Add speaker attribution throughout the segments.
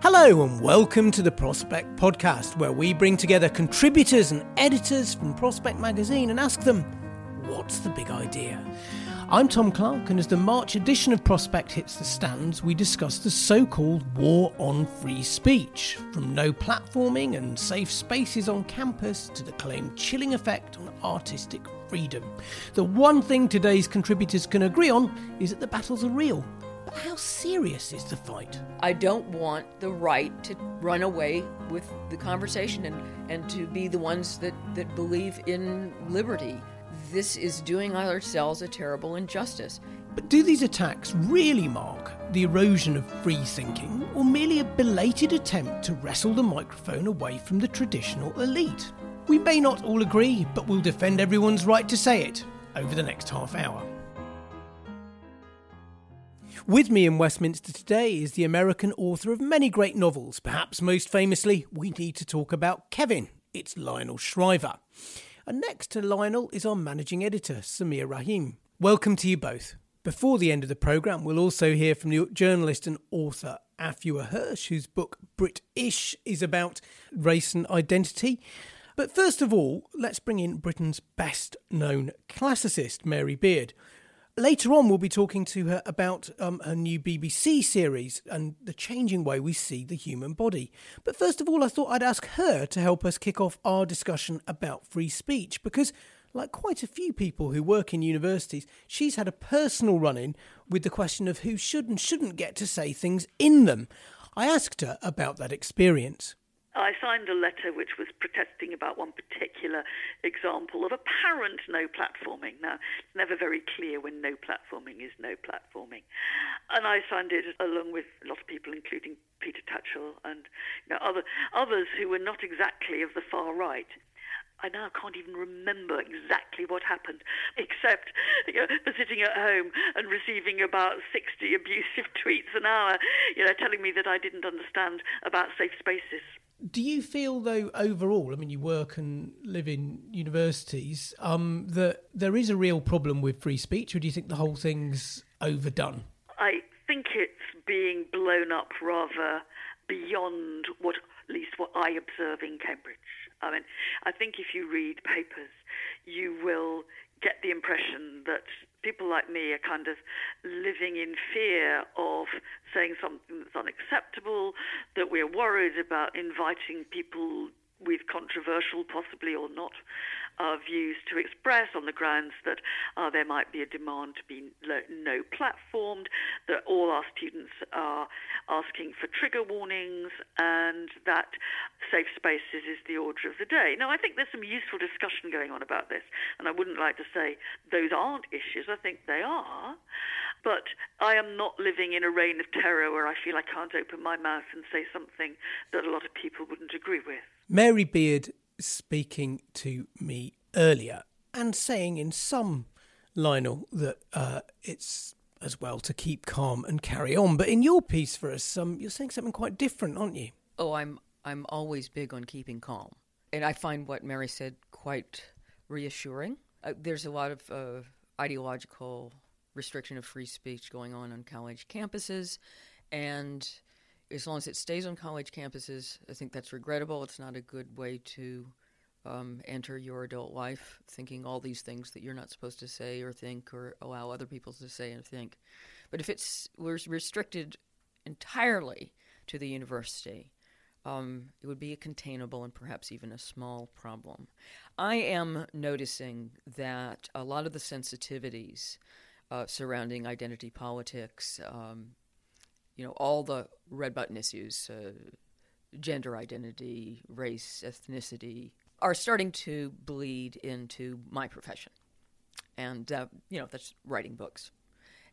Speaker 1: Hello and welcome to the Prospect Podcast, where we bring together contributors and editors from Prospect Magazine and ask them, what's the big idea? I'm Tom Clark, and as the March edition of Prospect hits the stands, we discuss the so called war on free speech, from no platforming and safe spaces on campus to the claimed chilling effect on artistic freedom. The one thing today's contributors can agree on is that the battles are real. But how serious is the fight?
Speaker 2: I don't want the right to run away with the conversation and, and to be the ones that, that believe in liberty. This is doing ourselves a terrible injustice.
Speaker 1: But do these attacks really mark the erosion of free thinking, or merely a belated attempt to wrestle the microphone away from the traditional elite? We may not all agree, but we'll defend everyone's right to say it over the next half hour. With me in Westminster today is the American author of many great novels. Perhaps most famously, we need to talk about Kevin. It's Lionel Shriver. And next to Lionel is our managing editor, Sameer Rahim. Welcome to you both. Before the end of the programme, we'll also hear from the journalist and author Afua Hirsch, whose book Brit-ish is about race and identity. But first of all, let's bring in Britain's best known classicist, Mary Beard. Later on, we'll be talking to her about um, her new BBC series and the changing way we see the human body. But first of all, I thought I'd ask her to help us kick off our discussion about free speech because, like quite a few people who work in universities, she's had a personal run in with the question of who should and shouldn't get to say things in them. I asked her about that experience.
Speaker 3: I signed a letter which was protesting about one particular example of apparent no platforming. Now, it's never very clear when no platforming is no platforming. And I signed it along with a lot of people, including Peter Tatchell and you know, other, others who were not exactly of the far right. I now can't even remember exactly what happened, except you know, for sitting at home and receiving about 60 abusive tweets an hour, you know, telling me that I didn't understand about safe spaces.
Speaker 1: Do you feel, though, overall, I mean, you work and live in universities, um, that there is a real problem with free speech, or do you think the whole thing's overdone?
Speaker 3: I think it's being blown up rather beyond what, at least what I observe in Cambridge. I mean, I think if you read papers, you will get the impression that people like me are kind of living in fear of saying something that's unacceptable, that we're worried about inviting people with controversial, possibly or not, uh, views to express on the grounds that uh, there might be a demand to be no platformed, that all our students are asking for trigger warnings, and that safe spaces is the order of the day. Now, I think there's some useful discussion going on about this, and I wouldn't like to say those aren't issues. I think they are. But I am not living in a reign of terror where I feel I can't open my mouth and say something that a lot of people wouldn't agree with.
Speaker 1: Mary Beard speaking to me earlier and saying in some Lionel that uh, it's as well to keep calm and carry on. But in your piece for us, um, you're saying something quite different, aren't you?
Speaker 2: Oh, I'm I'm always big on keeping calm, and I find what Mary said quite reassuring. Uh, there's a lot of uh, ideological restriction of free speech going on on college campuses, and as long as it stays on college campuses, I think that's regrettable. It's not a good way to um, enter your adult life thinking all these things that you're not supposed to say or think or allow other people to say and think. But if it's was restricted entirely to the university, um, it would be a containable and perhaps even a small problem. I am noticing that a lot of the sensitivities uh, surrounding identity politics, um, you know, all the red button issues, uh, gender identity, race, ethnicity, are starting to bleed into my profession. And, uh, you know, that's writing books.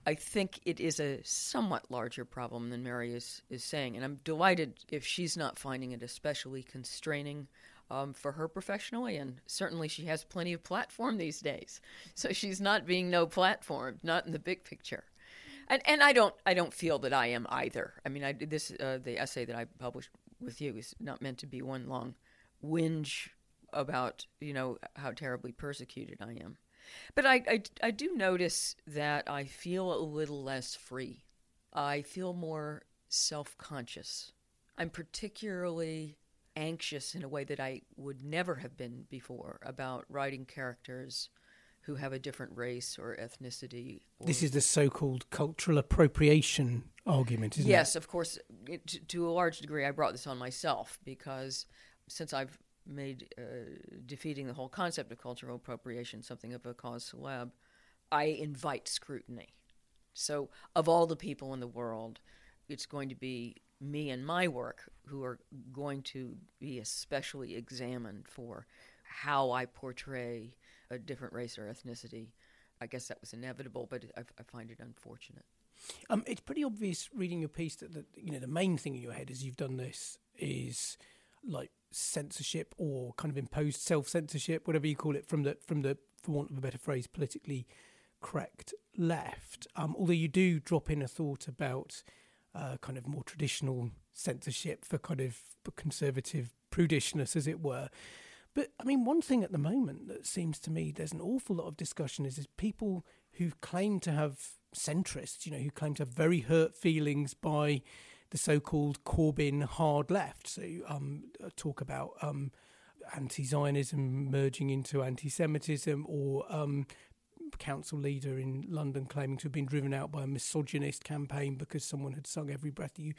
Speaker 2: I think it is a somewhat larger problem than Mary is, is saying. And I'm delighted if she's not finding it especially constraining um, for her professionally. And certainly she has plenty of platform these days. So she's not being no platform, not in the big picture. And, and I don't I don't feel that I am either. I mean, I this uh, the essay that I published with you is not meant to be one long whinge about you know how terribly persecuted I am. But I, I, I do notice that I feel a little less free. I feel more self conscious. I'm particularly anxious in a way that I would never have been before about writing characters who have a different race or ethnicity. Or
Speaker 1: this is the so-called cultural appropriation argument, isn't
Speaker 2: yes,
Speaker 1: it?
Speaker 2: Yes, of course. It, to, to a large degree, I brought this on myself because since I've made uh, defeating the whole concept of cultural appropriation something of a cause celeb, I invite scrutiny. So, of all the people in the world, it's going to be me and my work who are going to be especially examined for how I portray a different race or ethnicity. I guess that was inevitable, but I, I find it unfortunate.
Speaker 1: Um, it's pretty obvious reading your piece that the, you know the main thing in your head as you've done this is like censorship or kind of imposed self censorship, whatever you call it, from the from the for want of a better phrase, politically correct left. Um, although you do drop in a thought about uh, kind of more traditional censorship for kind of conservative prudishness, as it were. But I mean, one thing at the moment that seems to me there's an awful lot of discussion is, is people who claim to have centrists, you know, who claim to have very hurt feelings by the so-called Corbyn hard left. So um, uh, talk about um, anti-Zionism merging into anti-Semitism, or um, council leader in London claiming to have been driven out by a misogynist campaign because someone had sung "Every Breath You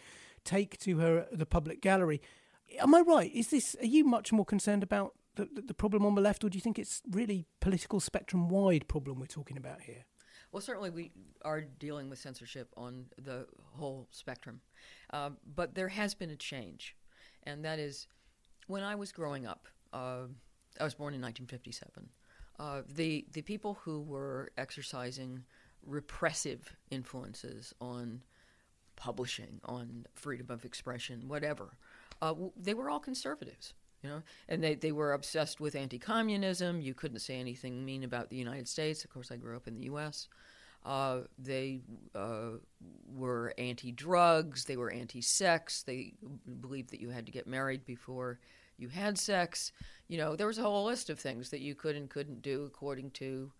Speaker 1: Take" to her at the public gallery. Am I right? Is this? Are you much more concerned about the, the, problem on the left, or do you think it's really political spectrum wide problem we're talking about here?
Speaker 2: Well, certainly we are dealing with censorship on the whole spectrum. Uh, but there has been a change, and that is when I was growing up, uh, I was born in 1957. Uh, the, the people who were exercising repressive influences on publishing, on freedom of expression, whatever, uh, they were all conservatives you know? And they, they were obsessed with anti-communism. You couldn't say anything mean about the united states. Of course i grew up in the us uh, they uh, were anti-drugs. They were anti-sex. They believed that you had to get married before you had sex. You know there was a whole list of things that you could and couldn't do according to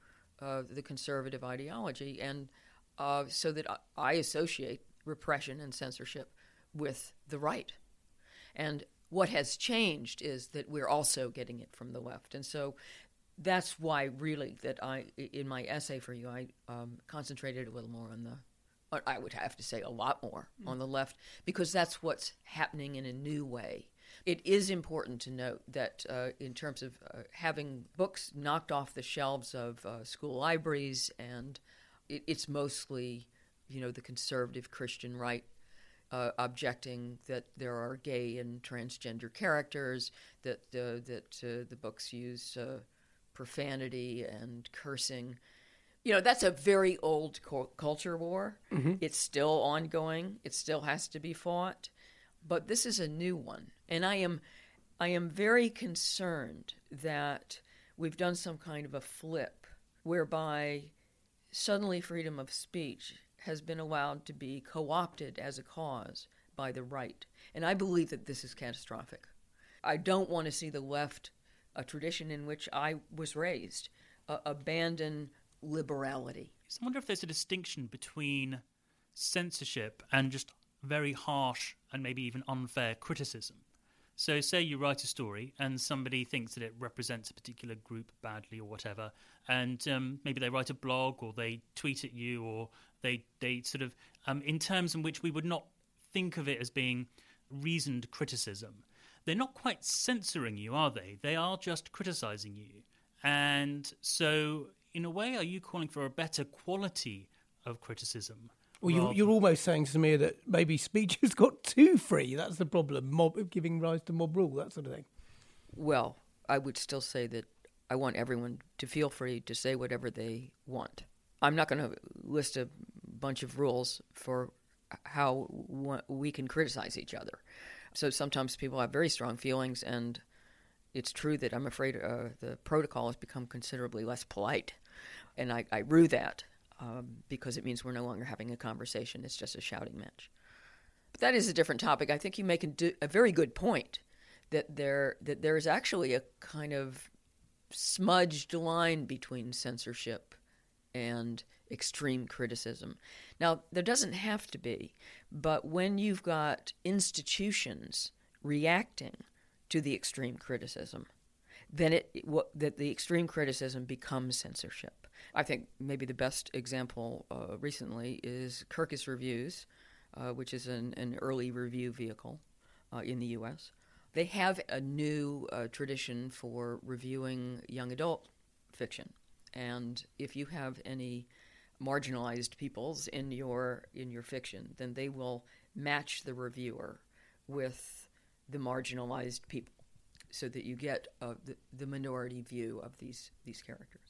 Speaker 2: uh, the conservative ideology. And uh, so that I associate repression and censorship with the right. And what has changed is that we're also getting it from the left. And so that's why, really, that I, in my essay for you, I um, concentrated a little more on the, I would have to say a lot more mm. on the left, because that's what's happening in a new way. It is important to note that uh, in terms of uh, having books knocked off the shelves of uh, school libraries, and it, it's mostly, you know, the conservative Christian right uh, objecting that there are gay and transgender characters, that uh, that uh, the books use uh, profanity and cursing. You know, that's a very old co- culture war. Mm-hmm. It's still ongoing. It still has to be fought, but this is a new one, and I am I am very concerned that we've done some kind of a flip whereby suddenly freedom of speech has been allowed to be co opted as a cause by the right. And I believe that this is catastrophic. I don't want to see the left, a tradition in which I was raised, uh, abandon liberality.
Speaker 4: I wonder if there's a distinction between censorship and just very harsh and maybe even unfair criticism. So, say you write a story and somebody thinks that it represents a particular group badly or whatever, and um, maybe they write a blog or they tweet at you or they they sort of um, in terms in which we would not think of it as being reasoned criticism. They're not quite censoring you, are they? They are just criticizing you. And so, in a way, are you calling for a better quality of criticism?
Speaker 1: Well, you, you're almost saying to me that maybe speech has got too free. That's the problem. Mob giving rise to mob rule, that sort of thing.
Speaker 2: Well, I would still say that I want everyone to feel free to say whatever they want. I'm not going to list a bunch of rules for how we can criticize each other. So sometimes people have very strong feelings, and it's true that I'm afraid uh, the protocol has become considerably less polite. And I, I rue that um, because it means we're no longer having a conversation, it's just a shouting match. But that is a different topic. I think you make a, very good point that there that there is actually a kind of smudged line between censorship and extreme criticism. Now, there doesn't have to be, but when you've got institutions reacting to the extreme criticism, then it, what, that the extreme criticism becomes censorship. I think maybe the best example uh, recently is Kirkus Reviews, uh, which is an, an early review vehicle uh, in the U.S. They have a new uh, tradition for reviewing young adult fiction, and if you have any marginalized peoples in your in your fiction, then they will match the reviewer with the marginalized people, so that you get uh, the, the minority view of these these characters.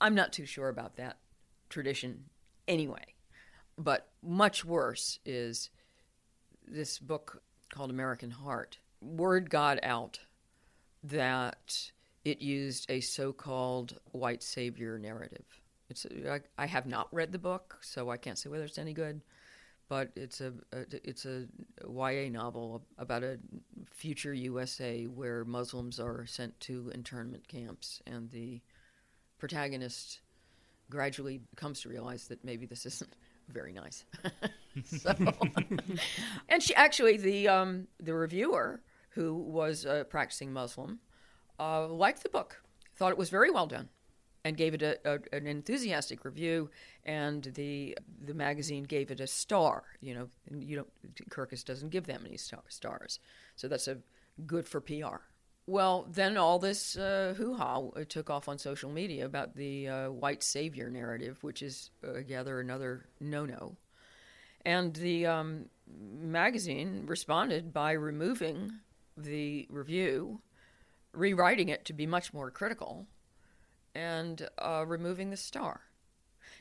Speaker 2: I'm not too sure about that tradition anyway, but much worse is this book called American Heart. Word got out that it used a so-called white savior narrative it's I, I have not read the book, so I can't say whether it's any good. But it's a, a it's a YA novel about a future USA where Muslims are sent to internment camps, and the protagonist gradually comes to realize that maybe this isn't very nice. so, and she actually the um, the reviewer who was a practicing Muslim uh, liked the book, thought it was very well done and gave it a, a, an enthusiastic review, and the the magazine gave it a star. You know, you know, Kirkus doesn't give that many star, stars, so that's a good for PR. Well, then all this uh, hoo ha took off on social media about the uh, white savior narrative, which is, uh, gather, another no no. And the um, magazine responded by removing the review, rewriting it to be much more critical, and uh, removing the star.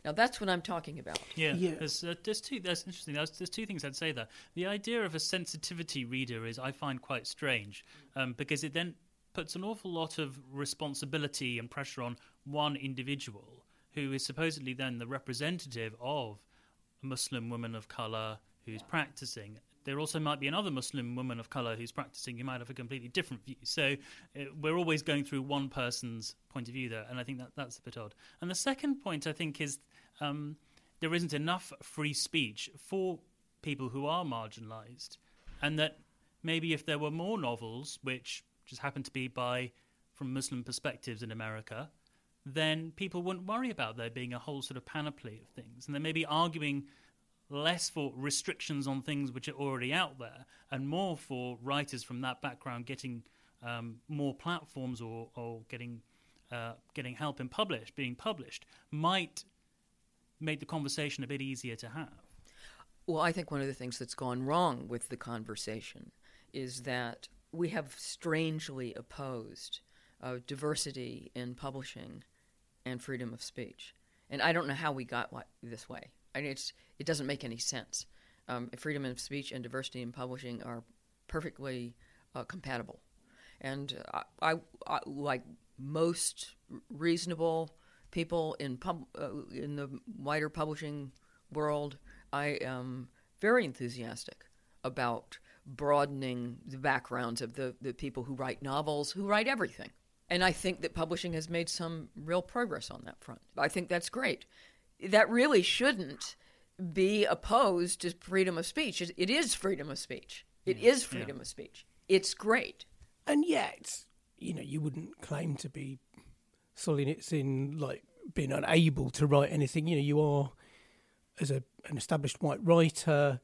Speaker 2: Now that's what I'm talking about.
Speaker 4: Yeah, yeah. There's, uh, there's two. That's interesting. There's, there's, two things I'd say there. The idea of a sensitivity reader is I find quite strange um, because it then puts an awful lot of responsibility and pressure on one individual who is supposedly then the representative of a Muslim woman of color who's practicing there also might be another Muslim woman of color who's practicing who might have a completely different view. So uh, we're always going through one person's point of view there, and I think that that's a bit odd. And the second point I think is um, there isn't enough free speech for people who are marginalized, and that maybe if there were more novels which just happen to be by from Muslim perspectives in America, then people wouldn't worry about there being a whole sort of panoply of things, and they may be arguing less for restrictions on things which are already out there, and more for writers from that background getting um, more platforms or, or getting uh, getting help in publish being published might make the conversation a bit easier to have.
Speaker 2: Well, I think one of the things that's gone wrong with the conversation is that we have strangely opposed uh, diversity in publishing and freedom of speech. And I don't know how we got this way. I mean, it's it doesn't make any sense. Um, freedom of speech and diversity in publishing are perfectly uh, compatible, and I, I, I, like most reasonable people in pub uh, in the wider publishing world, I am very enthusiastic about broadening the backgrounds of the, the people who write novels, who write everything. And I think that publishing has made some real progress on that front. I think that's great that really shouldn't be opposed to freedom of speech. It, it is freedom of speech. It yeah, is freedom yeah. of speech. it's great.
Speaker 1: And yet, you know, you wouldn't claim to be Solzhenitsyn like being unable to write anything. You know, you are as a an established white writer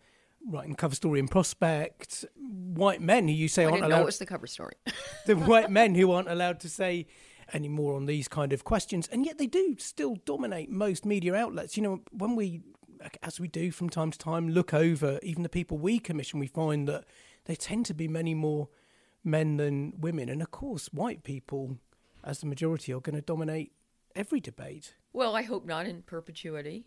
Speaker 1: writing cover story in Prospect. White men who you say
Speaker 2: I
Speaker 1: aren't allowed
Speaker 2: was the cover story.
Speaker 1: the white men who aren't allowed to say any more on these kind of questions, and yet they do still dominate most media outlets. You know, when we, as we do from time to time, look over even the people we commission, we find that they tend to be many more men than women, and of course, white people, as the majority, are going to dominate every debate.
Speaker 2: Well, I hope not in perpetuity.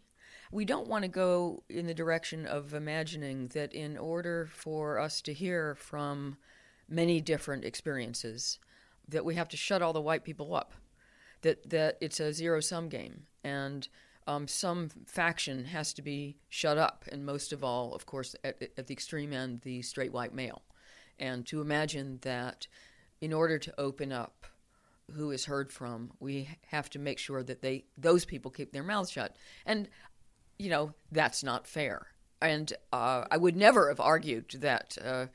Speaker 2: We don't want to go in the direction of imagining that in order for us to hear from many different experiences, that we have to shut all the white people up, that that it's a zero sum game, and um, some faction has to be shut up, and most of all, of course, at, at the extreme end, the straight white male, and to imagine that in order to open up who is heard from, we have to make sure that they those people keep their mouths shut, and you know that's not fair. And uh, I would never have argued that uh,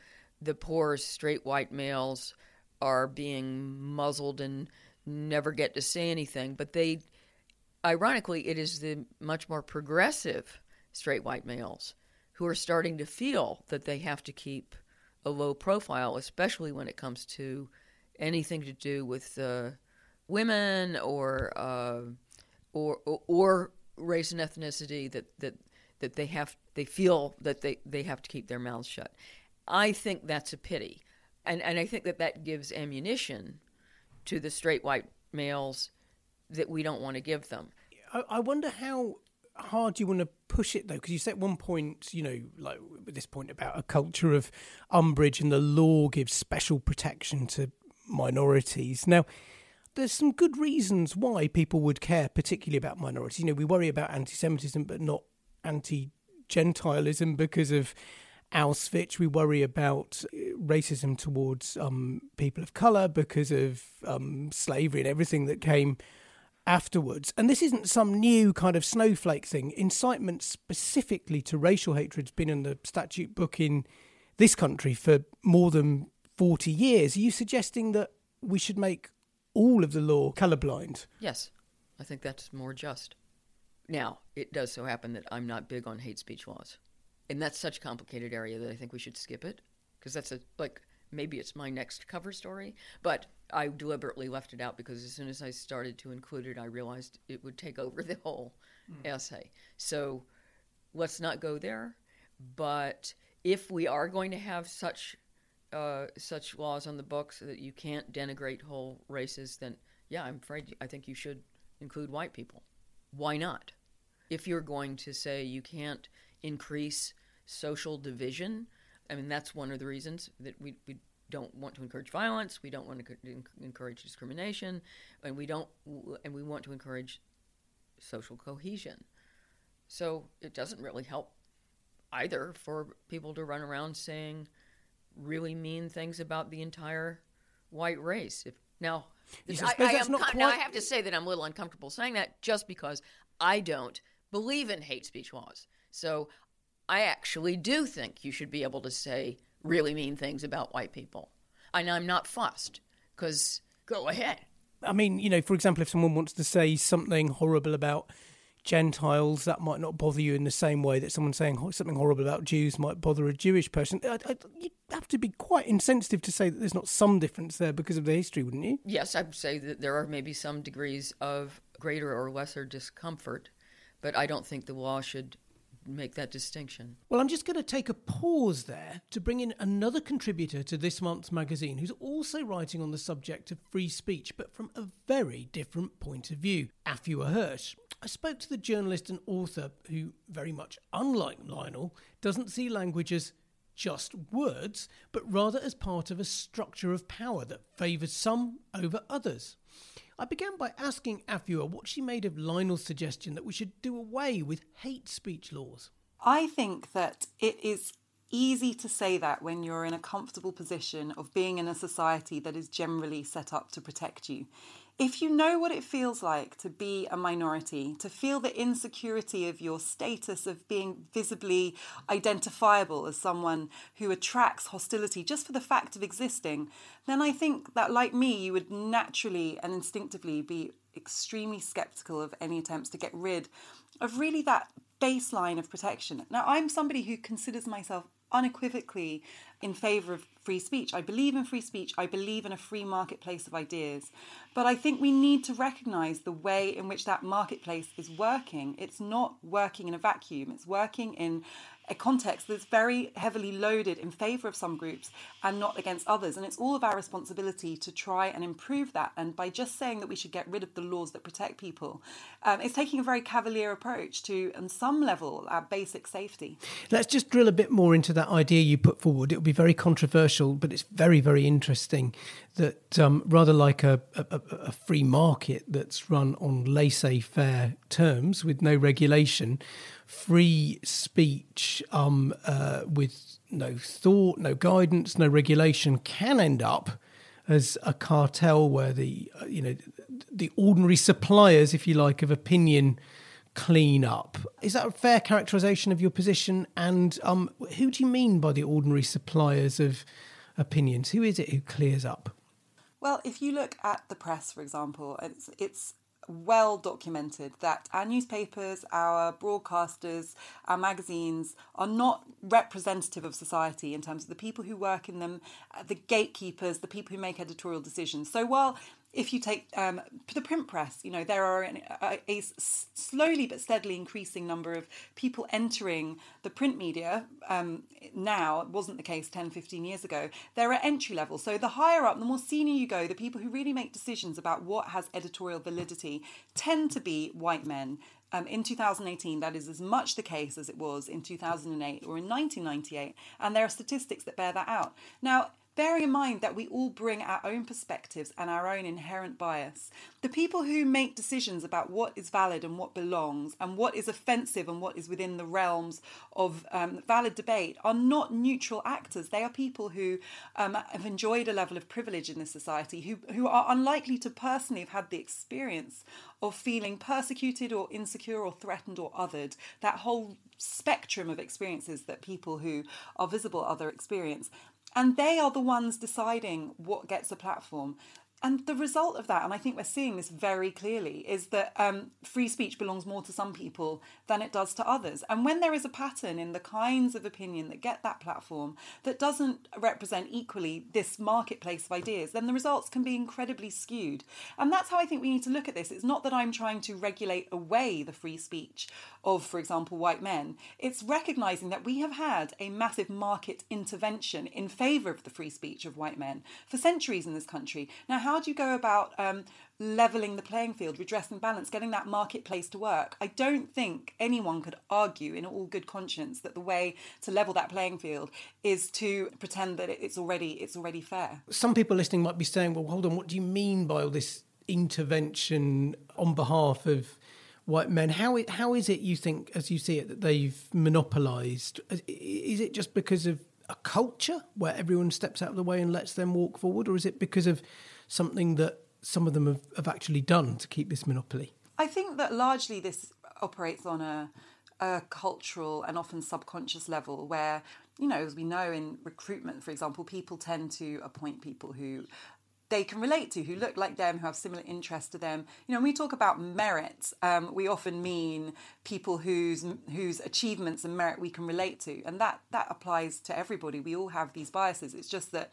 Speaker 2: the poor straight white males are being muzzled and never get to say anything. But they, ironically, it is the much more progressive straight white males who are starting to feel that they have to keep a low profile, especially when it comes to anything to do with uh, women or, uh, or or race and ethnicity that that that they have they feel that they they have to keep their mouths shut. I think that's a pity and and I think that that gives ammunition to the straight white males that we don't want to give them.
Speaker 1: I, I wonder how hard you want to push it though, because you said one point, you know, like this point about a culture of umbrage and the law gives special protection to minorities. Now, there's some good reasons why people would care particularly about minorities. You know, we worry about anti-Semitism, but not anti-Gentilism because of Auschwitz. We worry about uh, racism towards um, people of colour because of um, slavery and everything that came afterwards. And this isn't some new kind of snowflake thing. Incitement specifically to racial hatred has been in the statute book in this country for more than 40 years. Are you suggesting that we should make all of the law colorblind?
Speaker 2: Yes, I think that's more just. Now, it does so happen that I'm not big on hate speech laws and that's such a complicated area that I think we should skip it because that's a like maybe it's my next cover story, but I deliberately left it out because as soon as I started to include it, I realized it would take over the whole mm. essay. So let's not go there. But if we are going to have such uh, such laws on the books that you can't denigrate whole races, then yeah, I'm afraid I think you should include white people. Why not? If you're going to say you can't increase social division. I mean, that's one of the reasons that we, we don't want to encourage violence. We don't want to encourage discrimination, and we don't, and we want to encourage social cohesion. So it doesn't really help either for people to run around saying really mean things about the entire white race. If now, I, I, am, quite... now I have to say that I'm a little uncomfortable saying that just because I don't believe in hate speech laws. So I actually do think you should be able to say really mean things about white people. And I'm not fussed because go ahead.
Speaker 1: I mean, you know, for example, if someone wants to say something horrible about Gentiles, that might not bother you in the same way that someone saying something horrible about Jews might bother a Jewish person. I, I, you have to be quite insensitive to say that there's not some difference there because of the history, wouldn't you?
Speaker 2: Yes, I'd say that there are maybe some degrees of greater or lesser discomfort, but I don't think the law should make that distinction.
Speaker 1: Well, I'm just going to take a pause there to bring in another contributor to this month's magazine who's also writing on the subject of free speech, but from a very different point of view. Afua Hirsch. I spoke to the journalist and author who, very much unlike Lionel, doesn't see language as just words, but rather as part of a structure of power that favours some over others. I began by asking Afua what she made of Lionel's suggestion that we should do away with hate speech laws.
Speaker 5: I think that it is easy to say that when you're in a comfortable position of being in a society that is generally set up to protect you. If you know what it feels like to be a minority, to feel the insecurity of your status of being visibly identifiable as someone who attracts hostility just for the fact of existing, then I think that, like me, you would naturally and instinctively be extremely skeptical of any attempts to get rid of really that baseline of protection. Now, I'm somebody who considers myself unequivocally in favour of free speech. I believe in free speech. I believe in a free marketplace of ideas. But I think we need to recognise the way in which that marketplace is working. It's not working in a vacuum, it's working in a context that's very heavily loaded in favour of some groups and not against others. And it's all of our responsibility to try and improve that. And by just saying that we should get rid of the laws that protect people, um, it's taking a very cavalier approach to, on some level, our basic safety.
Speaker 1: Let's just drill a bit more into that idea you put forward. It will be very controversial, but it's very, very interesting that um, rather like a, a, a free market that's run on laissez faire terms with no regulation, free speech um, uh, with no thought, no guidance, no regulation can end up as a cartel where the uh, you know the ordinary suppliers, if you like, of opinion clean up. Is that a fair characterization of your position? And um, who do you mean by the ordinary suppliers of opinions? Who is it who clears up?
Speaker 5: Well, if you look at the press, for example, it's it's well documented that our newspapers, our broadcasters, our magazines are not representative of society in terms of the people who work in them, uh, the gatekeepers, the people who make editorial decisions. So while if you take um, the print press, you know, there are a, a, slowly but steadily increasing number of people entering the print media um, now. It wasn't the case 10, 15 years ago. There are entry level. So the higher up, the more senior you go, the people who really make decisions about what has editorial validity tend to be white men. Um, in 2018, that is as much the case as it was in 2008 or in 1998, and there are statistics that bear that out. Now, bearing in mind that we all bring our own perspectives and our own inherent bias. The people who make decisions about what is valid and what belongs, and what is offensive and what is within the realms of um, valid debate, are not neutral actors. They are people who um, have enjoyed a level of privilege in this society, who, who are unlikely to personally have had the experience of feeling persecuted or insecure or threatened or othered. That whole spectrum of experiences that people who are visible other experience. And they are the ones deciding what gets a platform. And the result of that, and I think we're seeing this very clearly, is that um, free speech belongs more to some people than it does to others. And when there is a pattern in the kinds of opinion that get that platform that doesn't represent equally this marketplace of ideas, then the results can be incredibly skewed. And that's how I think we need to look at this. It's not that I'm trying to regulate away the free speech of, for example, white men. It's recognizing that we have had a massive market intervention in favor of the free speech of white men for centuries in this country. Now, how do you go about um, leveling the playing field, redressing balance, getting that marketplace to work? I don't think anyone could argue in all good conscience that the way to level that playing field is to pretend that it's already it's already fair.
Speaker 1: Some people listening might be saying, "Well, hold on, what do you mean by all this intervention on behalf of?" white men. How how is it you think, as you see it, that they've monopolised? Is it just because of a culture where everyone steps out of the way and lets them walk forward, or is it because of something that some of them have, have actually done to keep this monopoly?
Speaker 5: I think that largely this operates on a, a cultural and often subconscious level where you know, as we know in recruitment, for example, people tend to appoint people who they can relate to, who look like them, who have similar interests to them. You know, when we talk about merit, um, we often mean people whose whose achievements and merit we can relate to, and that that applies to everybody. We all have these biases. It's just that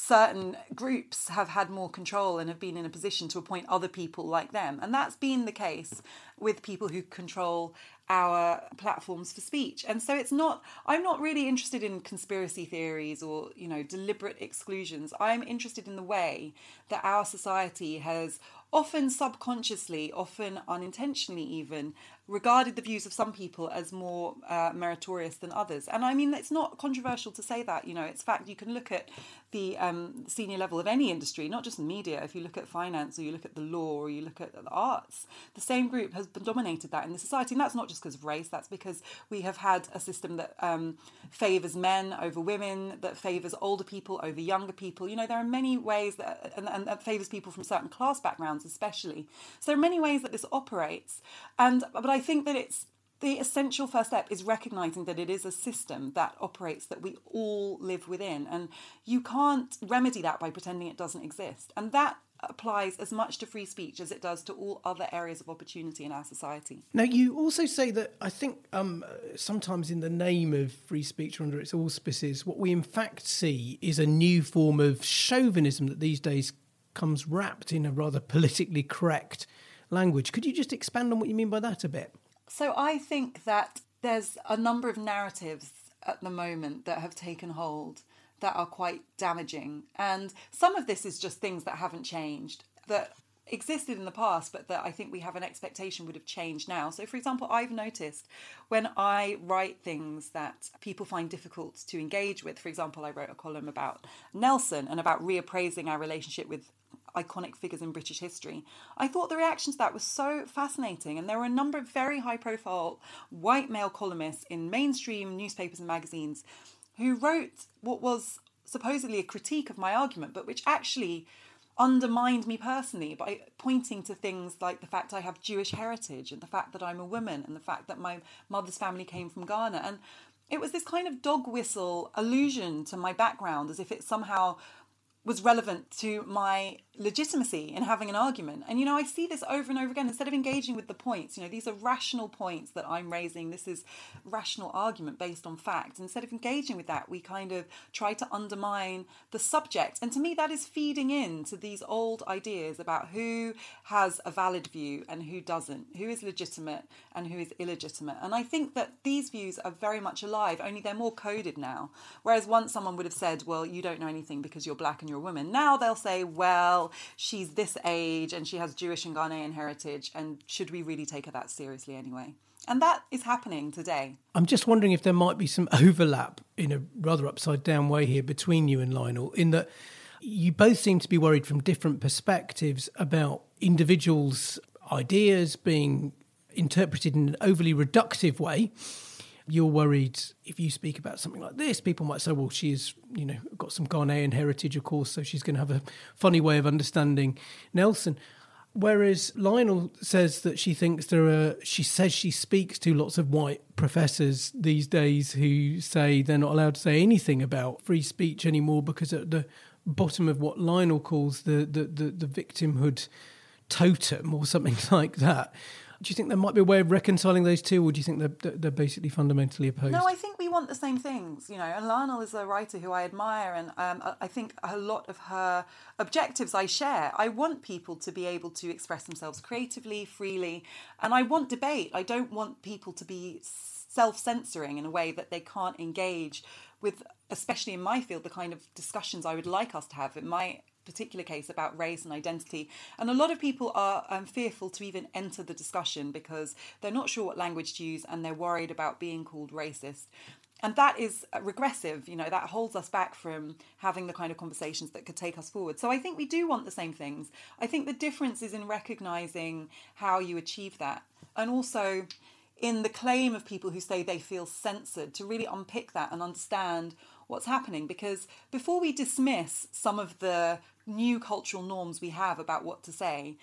Speaker 5: certain groups have had more control and have been in a position to appoint other people like them, and that's been the case with people who control our platforms for speech. And so it's not I'm not really interested in conspiracy theories or, you know, deliberate exclusions. I'm interested in the way that our society has often subconsciously, often unintentionally even, regarded the views of some people as more uh, meritorious than others. And I mean, it's not controversial to say that. You know, it's fact. You can look at the um, senior level of any industry, not just media. If you look at finance, or you look at the law, or you look at the arts, the same group has dominated that in the society. And that's not just because of race. That's because we have had a system that um, favours men over women, that favours older people over younger people. You know, there are many ways that, and, and that favours people from certain class backgrounds, especially. So there are many ways that this operates. And but I think that it's the essential first step is recognizing that it is a system that operates that we all live within and you can't remedy that by pretending it doesn't exist and that applies as much to free speech as it does to all other areas of opportunity in our society.
Speaker 1: Now, you also say that I think um, sometimes in the name of free speech or under its auspices, what we in fact see is a new form of chauvinism that these days comes wrapped in a rather politically correct language. Could you just expand on what you mean by that a bit?
Speaker 5: So I think that there's a number of narratives at the moment that have taken hold that are quite damaging. And some of this is just things that haven't changed, that existed in the past, but that I think we have an expectation would have changed now. So, for example, I've noticed when I write things that people find difficult to engage with, for example, I wrote a column about Nelson and about reappraising our relationship with iconic figures in British history. I thought the reaction to that was so fascinating, and there were a number of very high profile white male columnists in mainstream newspapers and magazines who wrote what was supposedly a critique of my argument, but which actually undermined me personally by pointing to things like the fact I have Jewish heritage and the fact that I'm a woman and the fact that my mother's family came from Ghana. And it was this kind of dog whistle allusion to my background as if it somehow was relevant to my legitimacy in having an argument. And you know, I see this over and over again. Instead of engaging with the points, you know, these are rational points that I'm raising. This is rational argument based on fact. Instead of engaging with that, we kind of try to undermine the subject. And to me, that is feeding into these old ideas about who has a valid view and who doesn't, who is legitimate and who is illegitimate. And I think that these views are very much alive, only they're more coded now. Whereas once someone would have said, well, you don't know anything because you're black and you're a woman. Now they'll say, well, she's this age and she has Jewish and Ghanaian heritage, and should we really take her that seriously anyway? And that is happening today.
Speaker 1: I'm just wondering if there might be some overlap in a rather upside down way here between you and Lionel, in that you both seem to be worried from different perspectives about individuals' ideas being interpreted in an overly reductive way you're worried if you speak about something like this, people might say, well, she's, you know, got some Ghanaian heritage, of course, so she's going to have a funny way of understanding Nelson. Whereas Lionel says that she thinks there are, she says she speaks to lots of white professors these days who say they're not allowed to say anything about free speech anymore because at the bottom of what Lionel calls the, the, the, the victimhood totem or something like that do you think there might be a way of reconciling those two, or do you think they're, they're basically fundamentally opposed?
Speaker 5: No, I think we want the same things, you know. And Lionel is a writer who I admire, and um, I think a lot of her objectives I share. I want people to be able to express themselves creatively, freely, and I want debate. I don't want people to be self censoring in a way that they can't engage with, especially in my field, the kind of discussions I would like us to have. It my particular case about race and identity. And a lot of people are um, fearful to even enter the discussion because they're not sure what language to use and they're worried about being called racist. And that is regressive, you know, that holds us back from having the kind of conversations that could take us forward. So I think we do want the same things. I think the difference is in recognizing how you achieve that. And also, in the claim of people who say they feel censored, to really unpick that and understand what's happening. Because before we dismiss some of the new cultural norms we have about what to say,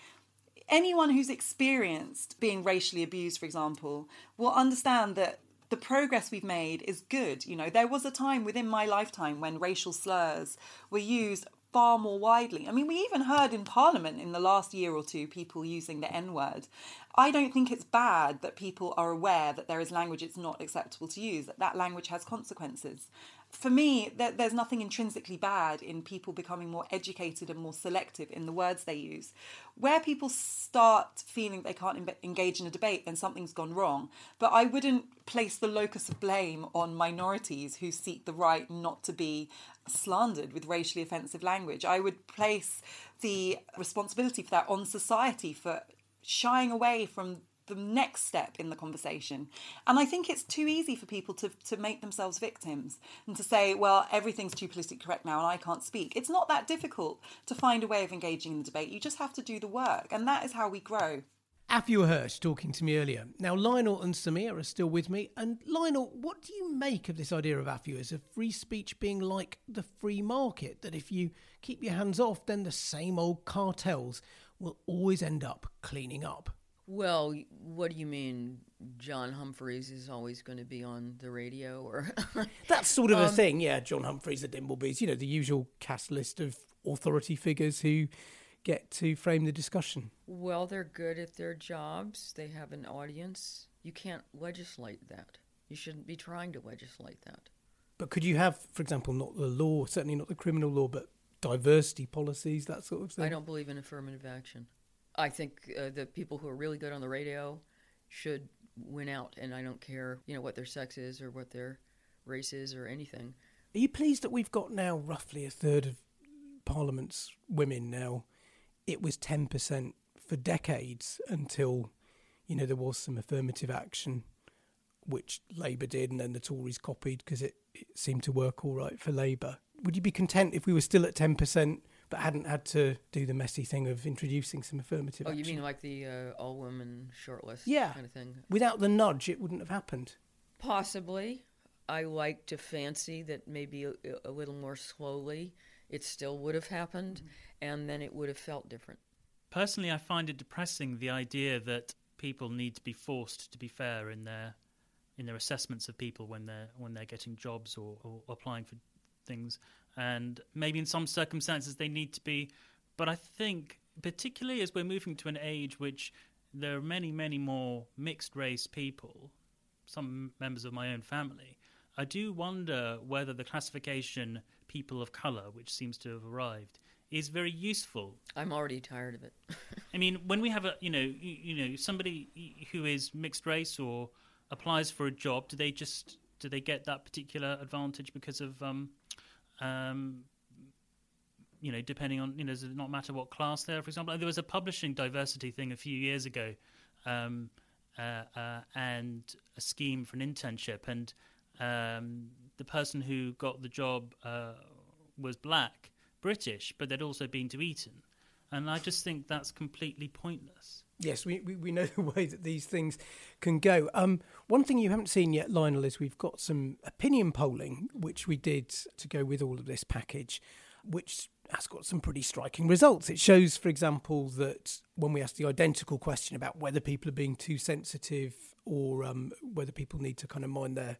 Speaker 5: anyone who's experienced being racially abused, for example, will understand that the progress we've made is good. You know, there was a time within my lifetime when racial slurs were used far more widely. I mean, we even heard in Parliament in the last year or two people using the N word. I don't think it's bad that people are aware that there is language it's not acceptable to use, that that language has consequences for me, there's nothing intrinsically bad in people becoming more educated and more selective in the words they use. Where people start feeling they can't engage in a debate, then something's gone wrong. But I wouldn't place the locus of blame on minorities who seek the right not to be slandered with racially offensive language. I would place the responsibility for that on society for shying away from the next step in the conversation. And I think it's too easy for people to, to make themselves victims and to say, well, everything's too politically correct now and I can't speak. It's not that difficult to find a way of engaging in the debate. You just have to do the work. And that is how we grow.
Speaker 1: Afua Hirsch talking to me earlier. Now, Lionel and Sameer are still with me. And Lionel, what do you make of this idea of Afua's of free speech being like the free market? That if you keep your hands off, then the same old cartels will always end up cleaning up.
Speaker 2: Well, what do you mean? John Humphrys is always going to be on the radio, or
Speaker 1: that's sort of um, a thing, yeah. John Humphrys, the Dimblebys, you know, the usual cast list of authority figures who get to frame the discussion.
Speaker 2: Well, they're good at their jobs. They have an audience. You can't legislate that. You shouldn't be trying to legislate that.
Speaker 1: But could you have, for example, not the law, certainly not the criminal law, but diversity policies, that sort of thing?
Speaker 2: I don't believe in affirmative action. I think uh, the people who are really good on the radio should win out, and I don't care, you know, what their sex is or what their race is or anything.
Speaker 1: Are you pleased that we've got now roughly a third of Parliament's women now? It was ten percent for decades until, you know, there was some affirmative action, which Labour did, and then the Tories copied because it, it seemed to work all right for Labour. Would you be content if we were still at ten percent? But hadn't had to do the messy thing of introducing some affirmative
Speaker 2: oh,
Speaker 1: action.
Speaker 2: you mean like the uh, all women shortlist
Speaker 1: yeah.
Speaker 2: kind of thing?
Speaker 1: Without the nudge, it wouldn't have happened.
Speaker 2: Possibly. I like to fancy that maybe a, a little more slowly it still would have happened, mm-hmm. and then it would have felt different.
Speaker 4: Personally, I find it depressing the idea that people need to be forced to be fair in their in their assessments of people when they're when they're getting jobs or, or applying for things and maybe in some circumstances they need to be. But I think, particularly as we're moving to an age which there are many, many more mixed race people, some members of my own family, I do wonder whether the classification people of colour, which seems to have arrived, is very useful.
Speaker 2: I'm already tired of it.
Speaker 4: I mean, when we have a, you know, you, you, know, somebody who is mixed race or applies for a job, do they just do they get that particular advantage because of um, um, you know, depending on, you know, does it not matter what class they're, for example? There was a publishing diversity thing a few years ago um, uh, uh, and a scheme for an internship. And um, the person who got the job uh, was black, British, but they'd also been to Eton. And I just think that's completely pointless.
Speaker 1: Yes, we, we, we know the way that these things can go. Um, one thing you haven't seen yet, Lionel, is we've got some opinion polling, which we did to go with all of this package, which has got some pretty striking results. It shows, for example, that when we ask the identical question about whether people are being too sensitive or um, whether people need to kind of mind their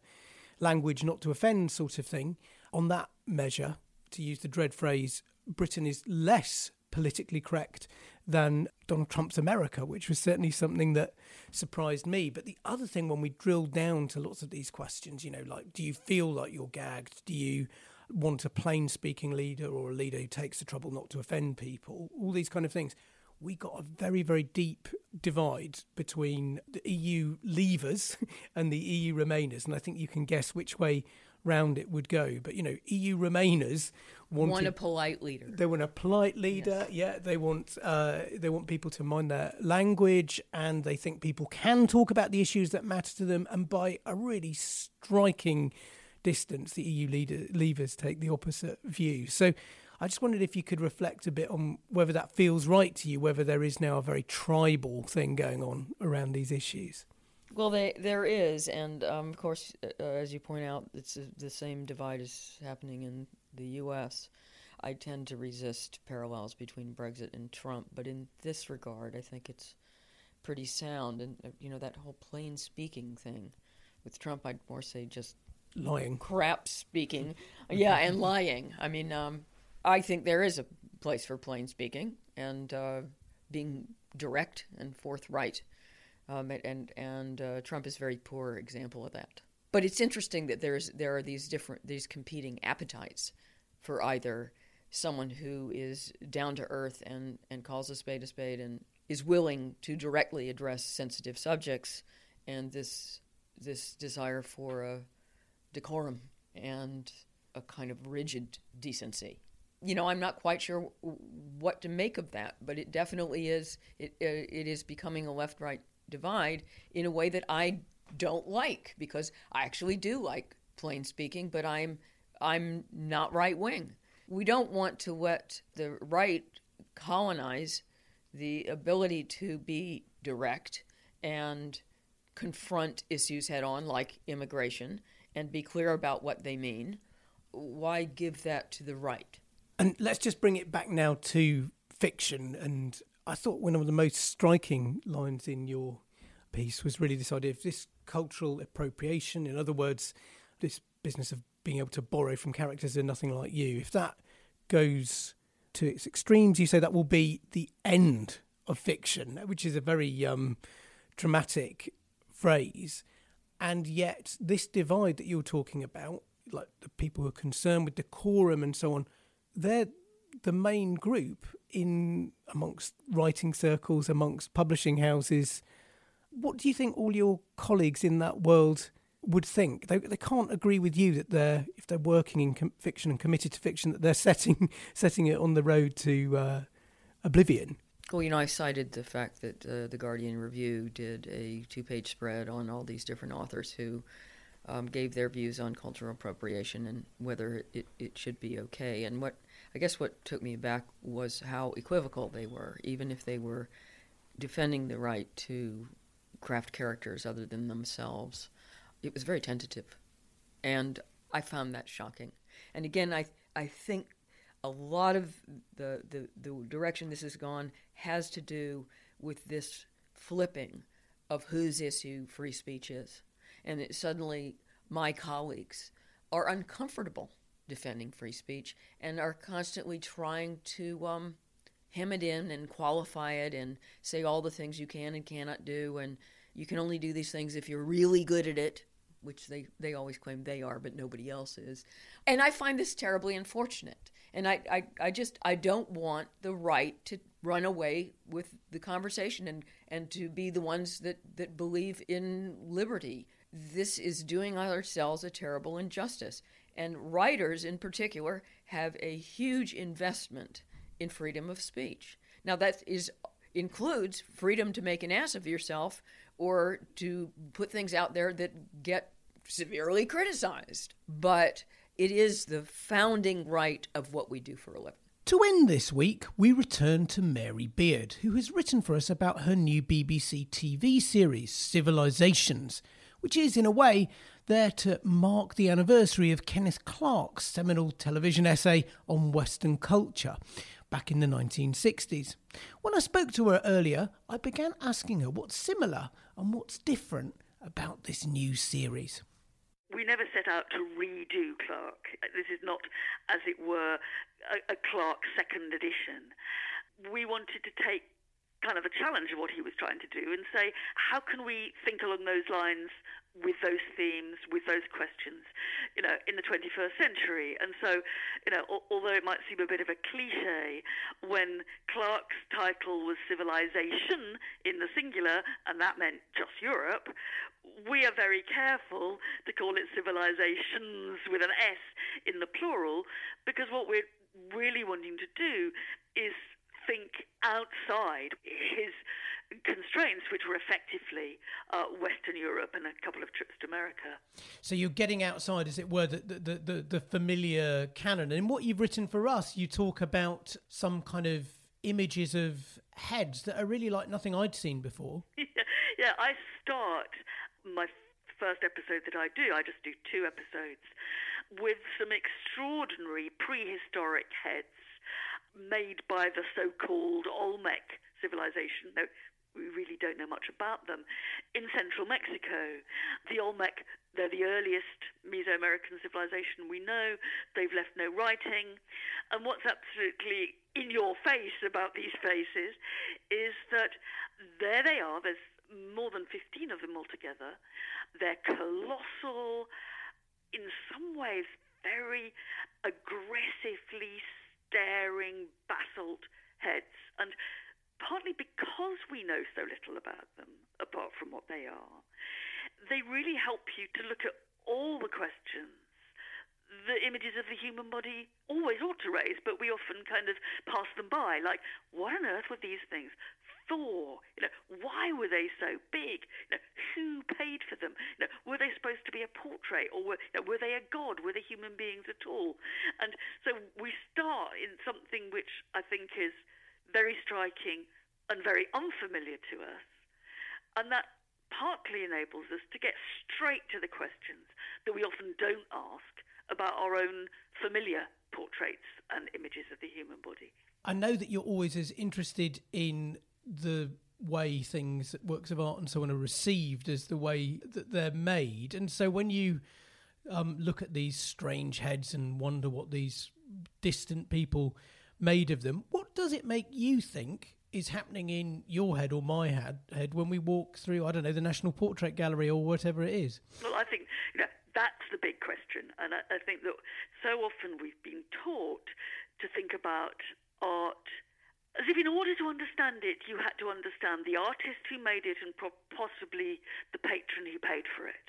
Speaker 1: language not to offend, sort of thing, on that measure, to use the dread phrase, Britain is less politically correct than Donald Trump's America, which was certainly something that surprised me. But the other thing, when we drill down to lots of these questions, you know, like, do you feel like you're gagged? Do you want a plain speaking leader or a leader who takes the trouble not to offend people? All these kind of things. We got a very, very deep divide between the EU leavers and the EU remainers. And I think you can guess which way round it would go. But you know, EU Remainers wanted,
Speaker 2: want a polite leader.
Speaker 1: They want a polite leader. Yes. Yeah, they want uh, they want people to mind their language, and they think people can talk about the issues that matter to them. And by a really striking distance, the EU leader, leavers take the opposite view. So. I just wondered if you could reflect a bit on whether that feels right to you, whether there is now a very tribal thing going on around these issues.
Speaker 2: Well, they, there is, and um, of course, uh, uh as you point out, it's the same divide is happening in the U.S. I tend to resist parallels between Brexit and Trump, but in this regard, I think it's pretty sound. And uh, you know that whole plain speaking thing with Trump, I'd more say just
Speaker 1: lying,
Speaker 2: crap speaking, yeah, and lying. I mean, um, I think there is a place for plain speaking and uh, being direct and forthright. Um, and and uh, Trump is a very poor example of that. But it's interesting that there's there are these different these competing appetites for either someone who is down to earth and, and calls a spade a spade and is willing to directly address sensitive subjects, and this this desire for a decorum and a kind of rigid decency. You know, I'm not quite sure what to make of that, but it definitely is. It uh, it is becoming a left-right divide in a way that I don't like because I actually do like plain speaking, but I'm I'm not right wing. We don't want to let the right colonize the ability to be direct and confront issues head on, like immigration, and be clear about what they mean. Why give that to the right?
Speaker 1: And let's just bring it back now to fiction. And I thought one of the most striking lines in your piece was really this idea of this cultural appropriation. In other words, this business of being able to borrow from characters who are nothing like you. If that goes to its extremes, you say that will be the end of fiction, which is a very um, dramatic phrase. And yet, this divide that you're talking about, like the people who are concerned with decorum and so on, they're the main group in amongst writing circles, amongst publishing houses. What do you think all your colleagues in that world would think? They they can't agree with you that they're if they're working in com- fiction and committed to fiction that they're setting setting it on the road to uh, oblivion.
Speaker 2: Well, you know, I cited the fact that uh, the Guardian Review did a two-page spread on all these different authors who um, gave their views on cultural appropriation and whether it, it should be okay. And what I guess what took me back was how equivocal they were, even if they were defending the right to craft characters other than themselves. It was very tentative, and I found that shocking. And again, I I think a lot of the, the, the direction this has gone has to do with this flipping of whose issue free speech is. And it suddenly my colleagues are uncomfortable defending free speech and are constantly trying to um, hem it in and qualify it and say all the things you can and cannot do. And you can only do these things if you're really good at it, which they, they always claim they are, but nobody else is. And I find this terribly unfortunate. And I, I, I just I don't want the right to run away with the conversation and, and to be the ones that, that believe in liberty. This is doing ourselves a terrible injustice. And writers in particular have a huge investment in freedom of speech. Now that is includes freedom to make an ass of yourself or to put things out there that get severely criticized. But it is the founding right of what we do for a living.
Speaker 1: To end this week, we return to Mary Beard, who has written for us about her new BBC TV series, Civilizations, which is, in a way, there to mark the anniversary of Kenneth Clark's seminal television essay on Western culture back in the 1960s. When I spoke to her earlier, I began asking her what's similar and what's different about this new series
Speaker 3: we never set out to redo Clark. This is not, as it were, a, a Clark second edition. We wanted to take kind of a challenge of what he was trying to do and say, how can we think along those lines with those themes, with those questions, you know, in the 21st century? And so, you know, although it might seem a bit of a cliche, when Clark's title was Civilization in the singular, and that meant just Europe, we are very careful to call it civilizations with an S in the plural because what we're really wanting to do is think outside his constraints, which were effectively uh, Western Europe and a couple of trips to America.
Speaker 1: So you're getting outside, as it were, the, the, the, the familiar canon. And what you've written for us, you talk about some kind of images of heads that are really like nothing I'd seen before.
Speaker 3: yeah, yeah I start my first episode that I do, I just do two episodes, with some extraordinary prehistoric heads made by the so called Olmec civilization. No, we really don't know much about them. In central Mexico, the Olmec, they're the earliest Mesoamerican civilization we know. They've left no writing. And what's absolutely in your face about these faces is that there they are. There's more than 15 of them altogether. They're colossal, in some ways, very aggressively staring basalt heads. And partly because we know so little about them, apart from what they are, they really help you to look at all the questions the images of the human body always ought to raise, but we often kind of pass them by. Like, what on earth were these things? Thor? You know, why were they so big? You know, who paid for them? You know, were they supposed to be a portrait, or were, you know, were they a god? Were they human beings at all? And so we in something which I think is very striking and very unfamiliar to us, and that partly enables us to get straight to the questions that we often don't ask about our own familiar portraits and images of the human body.
Speaker 1: I know that you're always as interested in the way things, works of art and so on, are received as the way that they're made. And so when you um, look at these strange heads and wonder what these distant people made of them, what does it make you think is happening in your head or my head, head when we walk through, I don't know, the National Portrait Gallery or whatever it is?
Speaker 3: Well, I think you know, that's the big question. And I, I think that so often we've been taught to think about art as if in order to understand it, you had to understand the artist who made it and pro- possibly the patron who paid for it.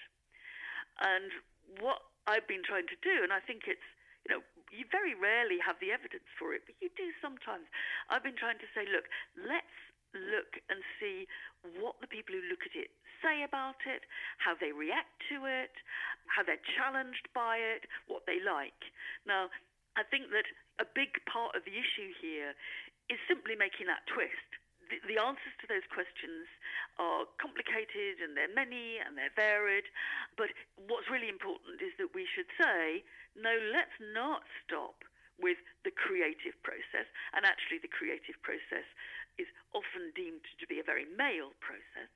Speaker 3: And what I've been trying to do, and I think it's, you know, you very rarely have the evidence for it, but you do sometimes. I've been trying to say, look, let's look and see what the people who look at it say about it, how they react to it, how they're challenged by it, what they like. Now, I think that a big part of the issue here is simply making that twist. The, the, answers to those questions are complicated and they're many and they're varied. But what's really important is that we should say, no, let's not stop with the creative process. And actually, the creative process is often deemed to be a very male process.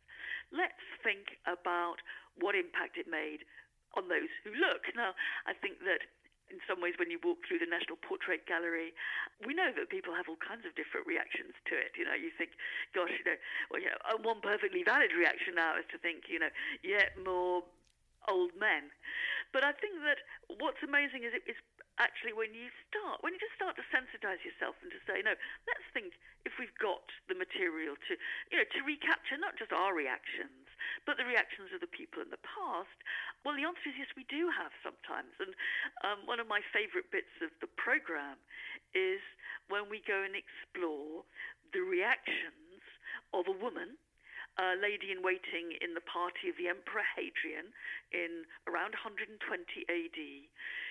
Speaker 3: Let's think about what impact it made on those who look. Now, I think that in some ways, when you walk through the National Portrait Gallery, we know that people have all kinds of different reactions to it. You know, you think, gosh, you know, well, you know, one perfectly valid reaction now is to think, you know, yet more old men. But I think that what's amazing is it is actually when you start, when you just start to sensitize yourself and to say, no, let's think if we've got the material to, you know, to recapture not just our reactions, but the reactions of the people in the past. Well, the answer is yes, we do have sometimes. And um, one of my favorite bits of the program is when we go and explore the reactions of a woman a lady in waiting in the party of the Emperor Hadrian in around 120 AD,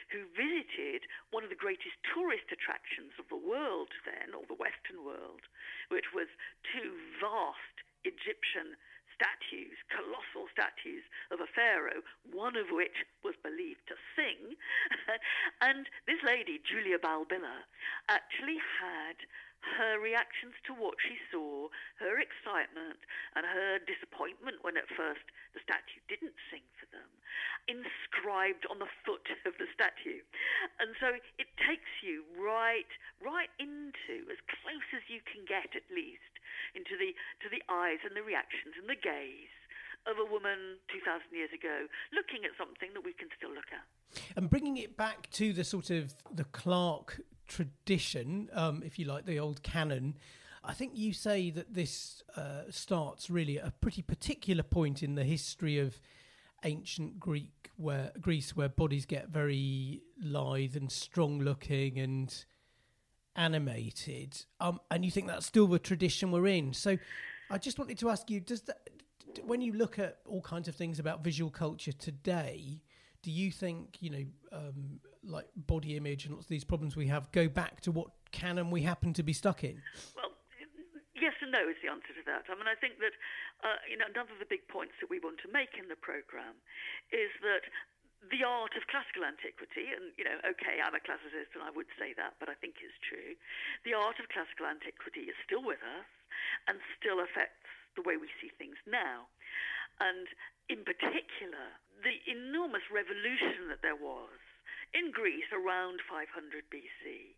Speaker 3: who visited one of the greatest tourist attractions of the world then, or the Western world, which was two vast Egyptian statues, colossal statues of a pharaoh, one of which was believed to sing. and this lady, Julia Balbilla, actually had her reactions to what she saw, her excitement, and her disappointment when at first the statue didn't sing for them, inscribed on the foot of the statue. And so it takes you right, right into, as close as you can get at least, into the, to the eyes and the reactions and the gaze of a woman 2,000 years ago looking at something that we can still look at.
Speaker 1: And bringing it back to the sort of the Clark tradition, um, if you like, the old canon. I think you say that this uh, starts really at a pretty particular point in the history of ancient Greek, where Greece, where bodies get very lithe and strong looking and animated. Um, and you think that's still the tradition we're in. So, I just wanted to ask you: Does that, when you look at all kinds of things about visual culture today, do you think you know um, like body image and lots of these problems we have go back to what canon we happen to be stuck in
Speaker 3: well yes and no is the answer to that i mean i think that uh, you know another of the big points that we want to make in the program is that the art of classical antiquity, and you know, okay, I'm a classicist and I would say that, but I think it's true. The art of classical antiquity is still with us and still affects the way we see things now. And in particular, the enormous revolution that there was in Greece around 500 BC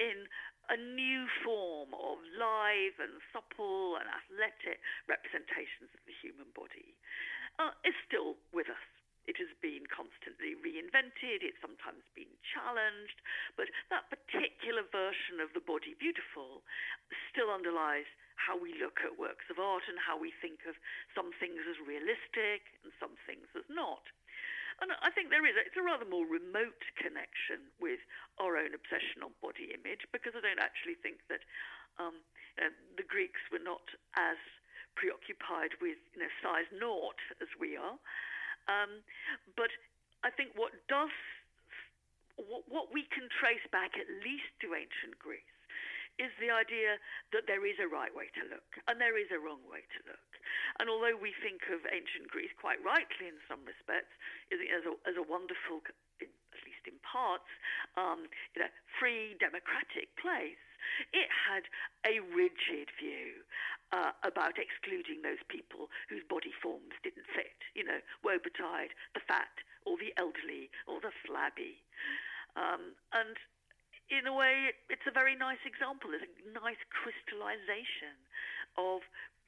Speaker 3: in a new form of live and supple and athletic representations of the human body uh, is still with us. It has been constantly reinvented, it's sometimes been challenged, but that particular version of the body beautiful still underlies how we look at works of art and how we think of some things as realistic and some things as not. And I think there is. It's a rather more remote connection with our own obsession on body image because I don't actually think that um, you know, the Greeks were not as preoccupied with you know size naught as we are. Um, but I think what does what, what we can trace back at least to ancient Greece is the idea that there is a right way to look and there is a wrong way to look. And although we think of ancient Greece quite rightly in some respects as a, as a wonderful, at least in parts, um, you know, free democratic place, it had a rigid view uh, about excluding those people whose body forms didn't fit. You know, woe betide the fat or the elderly or the flabby. Um, and in a way, it's a very nice example. It's a nice crystallization of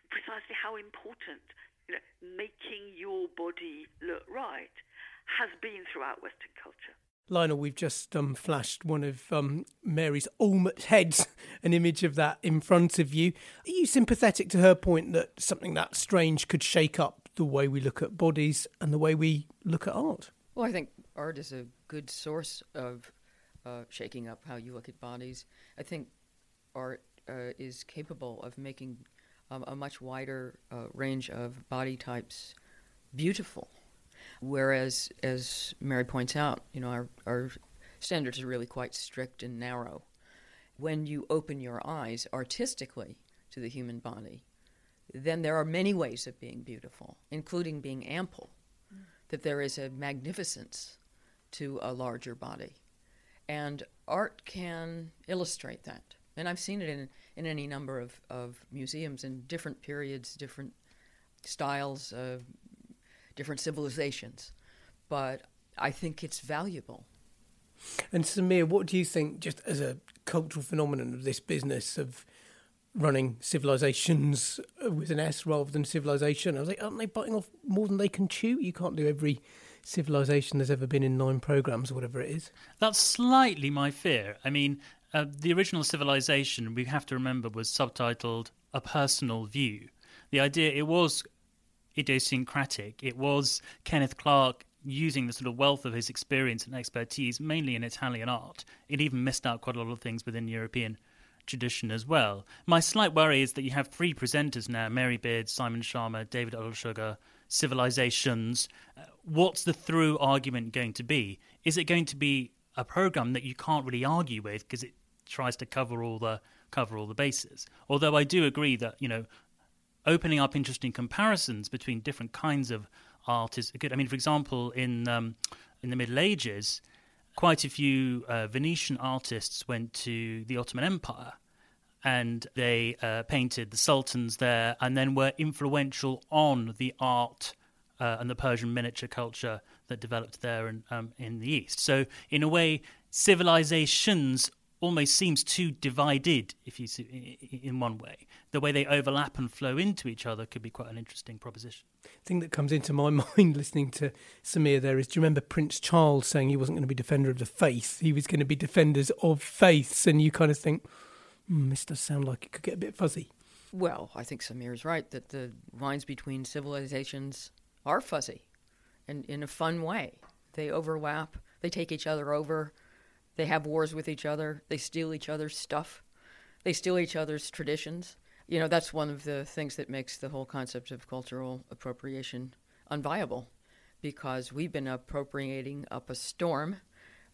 Speaker 3: precisely how important you know, making your body look right has been throughout Western culture.
Speaker 1: Lionel, we've just um, flashed one of um, Mary's Olmec heads, an image of that in front of you. Are you sympathetic to her point that something that strange could shake up the way we look at bodies and the way we look at art?
Speaker 2: Well, I think art is a good source of uh, shaking up how you look at bodies. I think art uh, is capable of making um, a much wider uh, range of body types beautiful. Whereas, as Mary points out, you know, our, our standards are really quite strict and narrow. When you open your eyes artistically to the human body, then there are many ways of being beautiful, including being ample. Mm. That there is a magnificence to a larger body. And art can illustrate that. And I've seen it in, in any number of, of museums in different periods, different styles, uh, different civilizations. But I think it's valuable.
Speaker 1: And Sameer, what do you think, just as a cultural phenomenon of this business of running civilizations with an S rather than civilization? I was like, aren't they biting off more than they can chew? You can't do every civilization there's ever been in nine programs or whatever it is.
Speaker 4: That's slightly my fear. I mean, uh, the original civilization, we have to remember, was subtitled A Personal View. The idea, it was idiosyncratic. It was Kenneth Clark using the sort of wealth of his experience and expertise, mainly in Italian art. It even missed out quite a lot of things within European tradition as well. My slight worry is that you have three presenters now Mary Beard, Simon Schama, David Olusoga, civilizations. What's the through argument going to be? Is it going to be a program that you can't really argue with because it tries to cover all the cover all the bases? Although I do agree that you know opening up interesting comparisons between different kinds of art is good. I mean, for example, in um, in the Middle Ages, quite a few uh, Venetian artists went to the Ottoman Empire and they uh, painted the sultans there and then were influential on the art uh, and the Persian miniature culture that developed there in, um, in the East. So, in a way, civilizations almost seems too divided if you see in one way the way they overlap and flow into each other could be quite an interesting proposition
Speaker 1: thing that comes into my mind listening to Sameer there is do you remember prince charles saying he wasn't going to be defender of the faith he was going to be defenders of faiths and you kind of think mm, this does sound like it could get a bit fuzzy.
Speaker 2: Well, I think Sameer is right that the lines between civilizations are fuzzy and in a fun way. They overlap, they take each other over, they have wars with each other, they steal each other's stuff, they steal each other's traditions. You know, that's one of the things that makes the whole concept of cultural appropriation unviable because we've been appropriating up a storm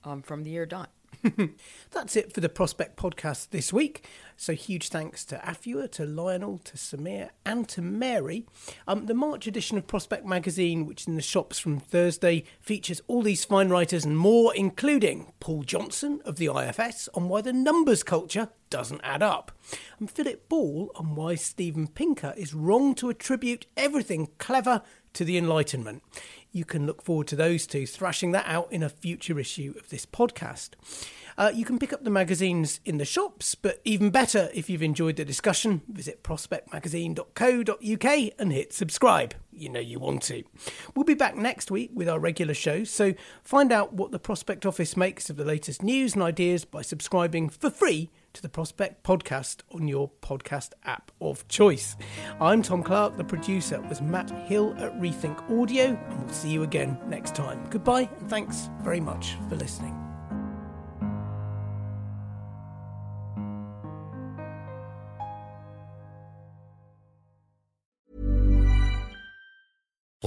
Speaker 2: um, from the year dot.
Speaker 1: That's it for the Prospect podcast this week. So, huge thanks to Afua, to Lionel, to Sameer, and to Mary. Um, the March edition of Prospect magazine, which is in the shops from Thursday, features all these fine writers and more, including Paul Johnson of the IFS on why the numbers culture doesn't add up, and Philip Ball on why Steven Pinker is wrong to attribute everything clever to the Enlightenment you can look forward to those two thrashing that out in a future issue of this podcast. Uh, you can pick up the magazines in the shops, but even better, if you've enjoyed the discussion, visit prospectmagazine.co.uk and hit subscribe. You know you want to. We'll be back next week with our regular show, so find out what the Prospect Office makes of the latest news and ideas by subscribing for free to the Prospect podcast on your podcast app of choice. I'm Tom Clark, the producer was Matt Hill at Rethink Audio, and we'll see you again next time. Goodbye, and thanks very much for listening.